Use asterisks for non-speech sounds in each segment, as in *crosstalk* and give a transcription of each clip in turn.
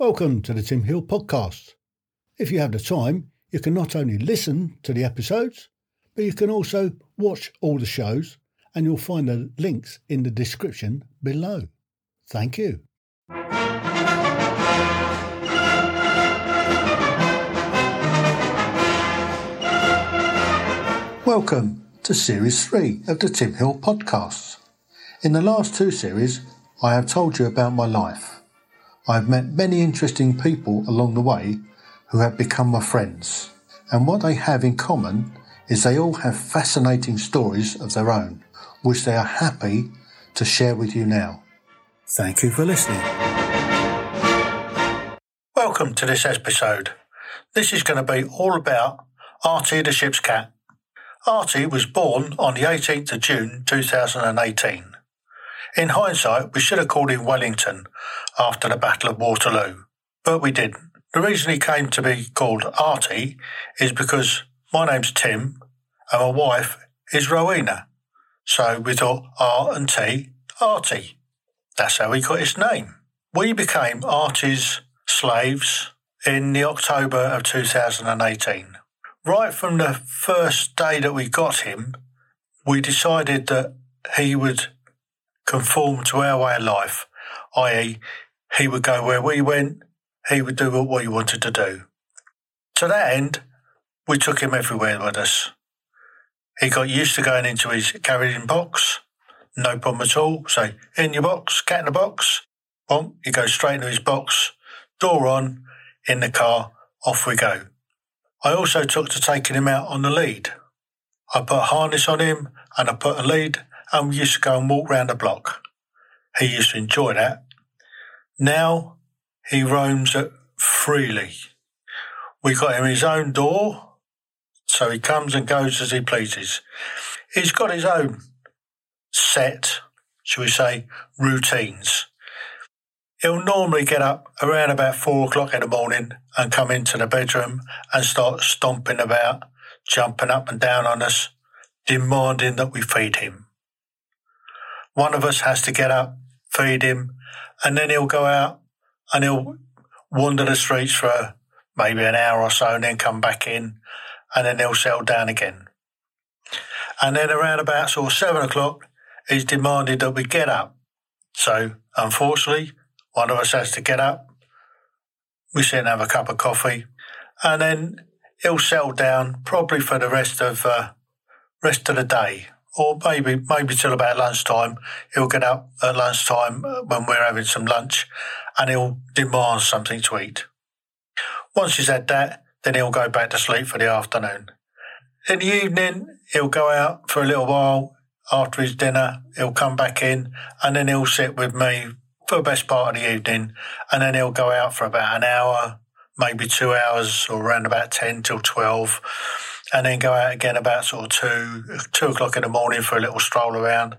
Welcome to the Tim Hill podcast. If you have the time, you can not only listen to the episodes, but you can also watch all the shows, and you'll find the links in the description below. Thank you. Welcome to Series 3 of the Tim Hill podcasts. In the last two series, I have told you about my life. I have met many interesting people along the way who have become my friends, and what they have in common is they all have fascinating stories of their own, which they are happy to share with you now. Thank you for listening. Welcome to this episode. This is going to be all about Artie the ship's cat. Artie was born on the 18th of June 2018. In hindsight, we should have called him Wellington after the Battle of Waterloo, but we didn't. The reason he came to be called Artie is because my name's Tim and my wife is Rowena. So we thought R and T, Artie. That's how he got his name. We became Artie's slaves in the October of 2018. Right from the first day that we got him, we decided that he would conform to our way of life, i.e., he would go where we went, he would do what we wanted to do. To that end, we took him everywhere with us. He got used to going into his carrying box, no problem at all. So, in your box, cat in the box, boom, he goes straight into his box, door on, in the car, off we go. I also took to taking him out on the lead. I put a harness on him and I put a lead and we used to go and walk round the block. He used to enjoy that. Now he roams it freely. We got him his own door, so he comes and goes as he pleases. He's got his own set, shall we say, routines. He'll normally get up around about four o'clock in the morning and come into the bedroom and start stomping about, jumping up and down on us, demanding that we feed him. One of us has to get up, feed him, and then he'll go out and he'll wander the streets for maybe an hour or so and then come back in and then he'll settle down again. And then around about sort of seven o'clock, he's demanded that we get up. So unfortunately, one of us has to get up. We sit and have a cup of coffee and then he'll settle down probably for the rest of, uh, rest of the day or maybe maybe till about lunchtime. He'll get up at lunchtime uh, when we're having some lunch, and he'll demand something to eat. Once he's had that, then he'll go back to sleep for the afternoon. In the evening, he'll go out for a little while. After his dinner, he'll come back in, and then he'll sit with me for the best part of the evening, and then he'll go out for about an hour, maybe two hours, or around about ten till twelve and then go out again about sort of two two o'clock in the morning for a little stroll around,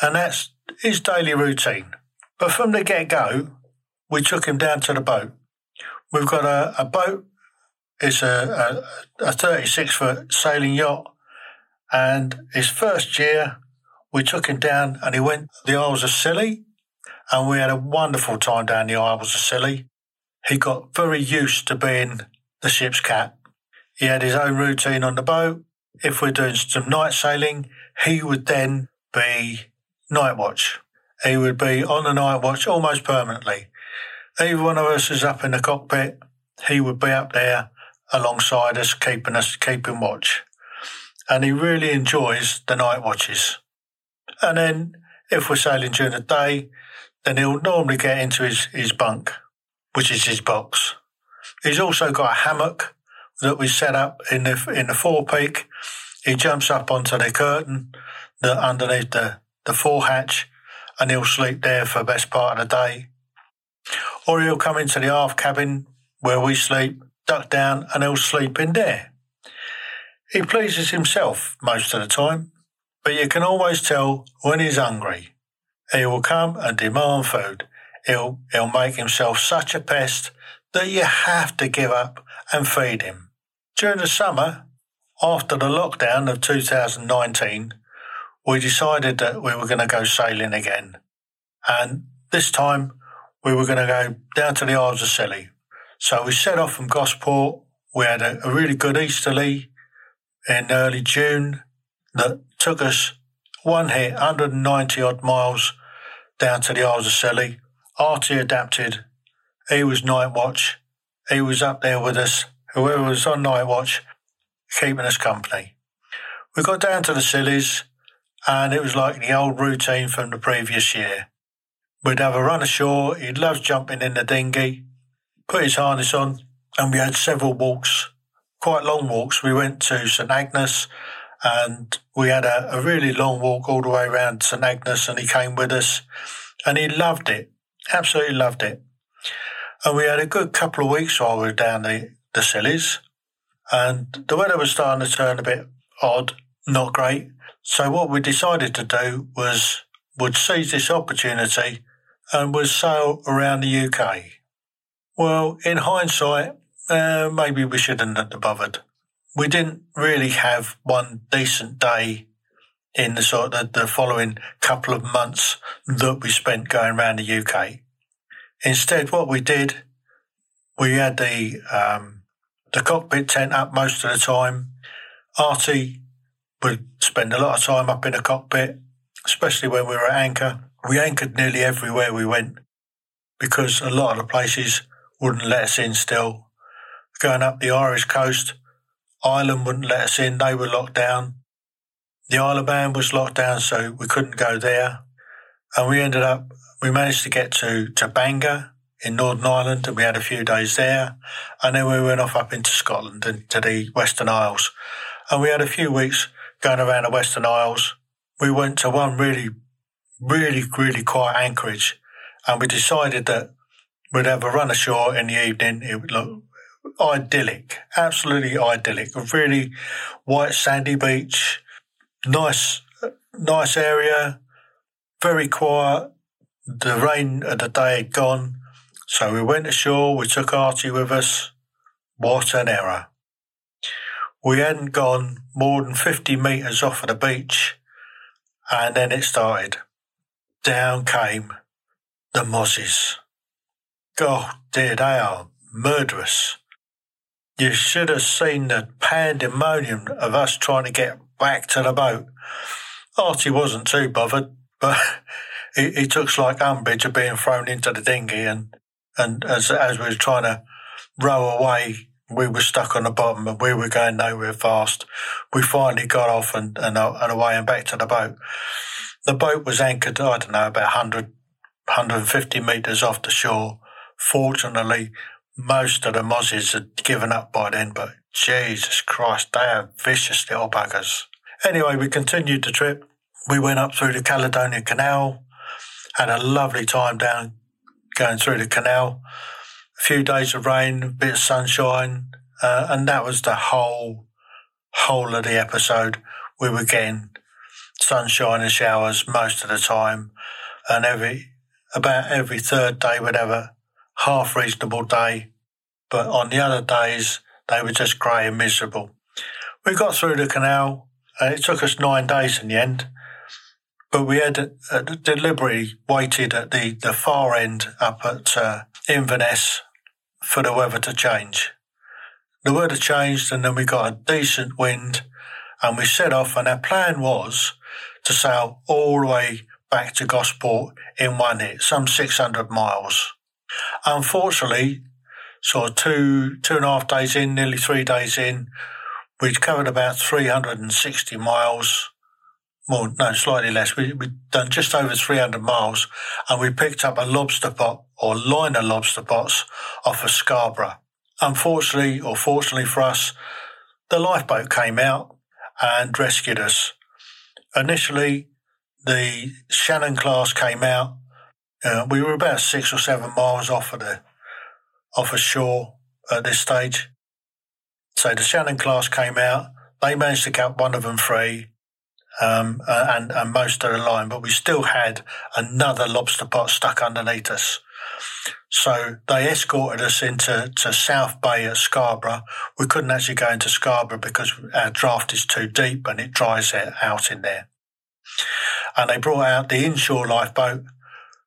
and that's his daily routine. But from the get go, we took him down to the boat. We've got a, a boat. It's a, a, a 36 foot sailing yacht. And his first year, we took him down and he went the Isles of Scilly. And we had a wonderful time down the Isles of Scilly. He got very used to being the ship's cat he had his own routine on the boat. If we're doing some night sailing, he would then be night watch. He would be on the night watch almost permanently. Either one of us is up in the cockpit, he would be up there alongside us, keeping us keeping watch. And he really enjoys the night watches. And then if we're sailing during the day, then he'll normally get into his, his bunk, which is his box. He's also got a hammock that we set up in the in the forepeak. He jumps up onto the curtain that underneath the, the fore hatch and he'll sleep there for the best part of the day. Or he'll come into the aft cabin where we sleep, duck down, and he'll sleep in there. He pleases himself most of the time, but you can always tell when he's hungry. He will come and demand food. He'll, he'll make himself such a pest that you have to give up and feed him. During the summer, after the lockdown of 2019, we decided that we were going to go sailing again. And this time we were going to go down to the Isles of Scilly. So we set off from Gosport. We had a, a really good easterly in early June that took us one hit, 190 odd miles down to the Isles of Scilly. Artie adapted. He was night watch. He was up there with us. Whoever was on night watch, keeping us company. We got down to the Scillies, and it was like the old routine from the previous year. We'd have a run ashore. He loves jumping in the dinghy, put his harness on, and we had several walks, quite long walks. We went to St Agnes and we had a, a really long walk all the way around St Agnes and he came with us and he loved it, absolutely loved it. And we had a good couple of weeks while we were down the, the Scillies and the weather was starting to turn a bit odd, not great. So what we decided to do was would seize this opportunity and would sail around the UK. Well, in hindsight, uh, maybe we shouldn't have bothered. We didn't really have one decent day in the sort of the following couple of months that we spent going around the UK. Instead, what we did, we had the um, the cockpit tent up most of the time. Artie would spend a lot of time up in the cockpit, especially when we were at anchor. We anchored nearly everywhere we went because a lot of the places wouldn't let us in still. Going up the Irish coast, Ireland wouldn't let us in, they were locked down. The Isle of Man was locked down, so we couldn't go there. And we ended up, we managed to get to, to Bangor in Northern Ireland, and we had a few days there. And then we went off up into Scotland and to the Western Isles. And we had a few weeks going around the Western Isles. We went to one really, really, really quiet anchorage, and we decided that we'd have a run ashore in the evening. It would look idyllic, absolutely idyllic. A really white sandy beach, nice, nice area, very quiet. The rain of the day had gone, so we went ashore. We took Artie with us. What an error! We hadn't gone more than 50 metres off of the beach, and then it started. Down came the mozzies. God dear, they are murderous. You should have seen the pandemonium of us trying to get back to the boat. Artie wasn't too bothered, but *laughs* he, he took slight umbrage of being thrown into the dinghy, and, and as, as we were trying to row away we were stuck on the bottom and we were going nowhere fast. We finally got off and, and, uh, and away and back to the boat. The boat was anchored, I don't know, about 100, 150 metres off the shore. Fortunately, most of the mozzies had given up by then, but Jesus Christ, they are vicious little buggers. Anyway, we continued the trip. We went up through the Caledonia Canal, had a lovely time down going through the canal A few days of rain, a bit of sunshine, uh, and that was the whole whole of the episode. We were getting sunshine and showers most of the time, and every about every third day we'd have a half reasonable day, but on the other days they were just grey and miserable. We got through the canal. and it took us nine days in the end, but we had uh, deliberately waited at the, the far end up at uh, Inverness for the weather to change. The weather changed and then we got a decent wind and we set off and our plan was to sail all the way back to Gosport in one hit, some 600 miles. Unfortunately, sort of two, two and a half days in, nearly three days in, we'd covered about 360 miles. Well, no, slightly less. We, we'd done just over 300 miles and we picked up a lobster pot or line of lobster pots off of Scarborough. Unfortunately, or fortunately for us, the lifeboat came out and rescued us. Initially, the Shannon class came out. Uh, we were about six or seven miles off of the off of shore at this stage. So the Shannon class came out. They managed to cut one of them free, um, and and most of the line, but we still had another lobster pot stuck underneath us. So they escorted us into to South Bay at Scarborough. We couldn't actually go into Scarborough because our draft is too deep and it dries out in there. And they brought out the inshore lifeboat,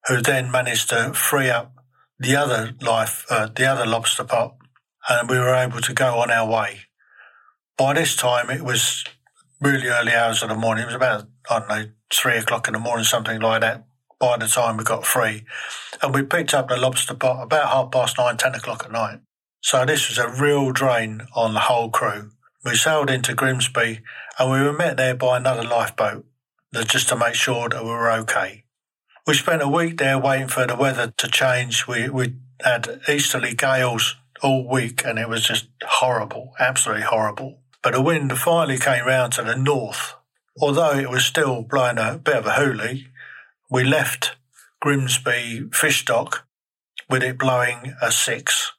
who then managed to free up the other life, uh, the other lobster pot, and we were able to go on our way. By this time, it was really early hours of the morning. It was about, I don't know, three o'clock in the morning, something like that, by the time we got free. And we picked up the lobster pot about half past nine, ten o'clock at night. So this was a real drain on the whole crew. We sailed into Grimsby and we were met there by another lifeboat just to make sure that we were okay. We spent a week there waiting for the weather to change. We, we had easterly gales all week and it was just horrible, absolutely horrible. But the wind finally came round to the north. Although it was still blowing a bit of a hoolie, we left Grimsby fish dock with it blowing a six.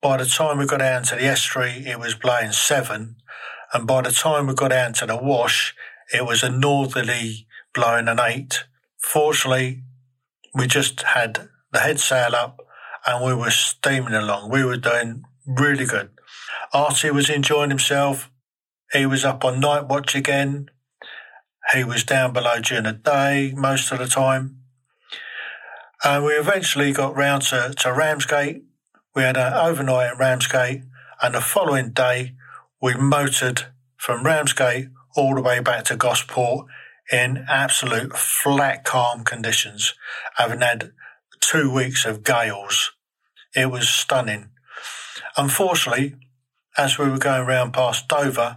By the time we got down to the estuary, it was blowing seven. And by the time we got down to the wash, it was a northerly blowing an eight. Fortunately, we just had the head sail up and we were steaming along. We were doing really good. Artie was enjoying himself. He was up on night watch again. He was down below during the day most of the time. And we eventually got round to, to Ramsgate. We had an overnight at Ramsgate, and the following day we motored from Ramsgate all the way back to Gosport in absolute flat, calm conditions, having had two weeks of gales. It was stunning. Unfortunately, as we were going round past Dover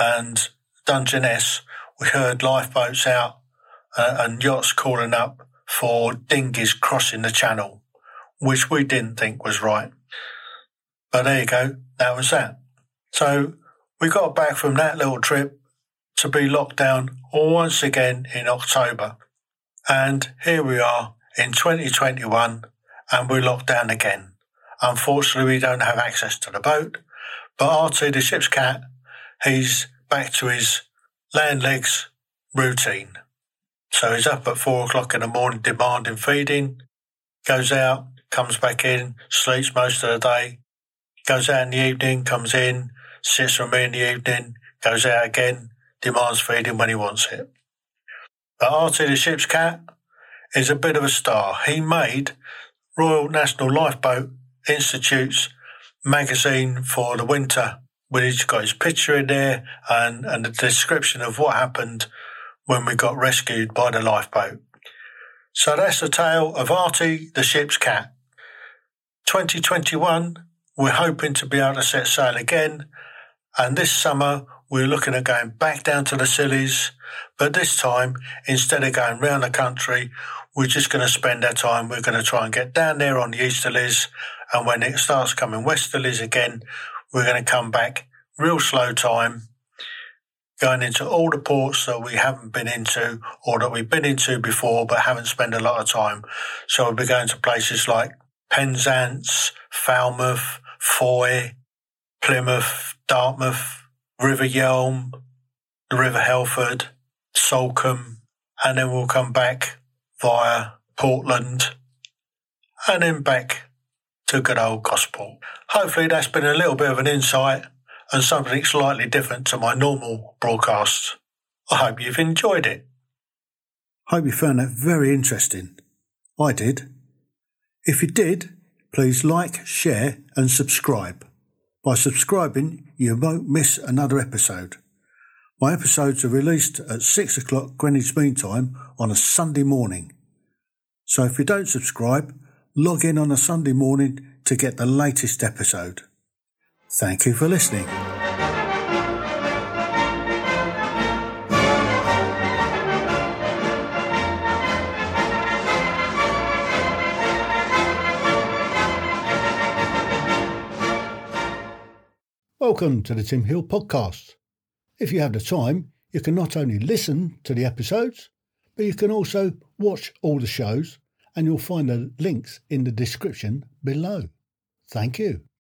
and Dungeness, we heard lifeboats out uh, and yachts calling up for dinghies crossing the channel, which we didn't think was right. But there you go, that was that. So we got back from that little trip to be locked down once again in October. And here we are in 2021 and we're locked down again. Unfortunately, we don't have access to the boat, but Artie, the ship's cat, he's back to his land legs routine. So he's up at four o'clock in the morning demanding feeding, goes out, comes back in, sleeps most of the day, goes out in the evening, comes in, sits with me in the evening, goes out again, demands feeding when he wants it. But Artie the ship's cat is a bit of a star. He made Royal National Lifeboat Institute's magazine for the winter he's got his picture in there and, and the description of what happened when we got rescued by the lifeboat. So that's the tale of Artie the ship's cat. 2021, we're hoping to be able to set sail again, and this summer we're looking at going back down to the Scillies, but this time, instead of going round the country, we're just going to spend our time. We're going to try and get down there on the easterlies, and when it starts coming westerlies again, we're going to come back real slow time, going into all the ports that we haven't been into or that we've been into before but haven't spent a lot of time. So we'll be going to places like Penzance, Falmouth, Fowey, Plymouth, Dartmouth, River Yealm, the River Helford, Salcombe, and then we'll come back via Portland and then back to good old Gosport. Hopefully that's been a little bit of an insight and something slightly different to my normal broadcasts. I hope you've enjoyed it. Hope you found that very interesting. I did. If you did, please like, share, and subscribe. By subscribing, you won't miss another episode. My episodes are released at 6 o'clock Greenwich Mean Time on a Sunday morning. So if you don't subscribe, log in on a Sunday morning to get the latest episode. Thank you for listening. Welcome to the Tim Hill podcast. If you have the time, you can not only listen to the episodes, but you can also watch all the shows, and you'll find the links in the description below. Thank you.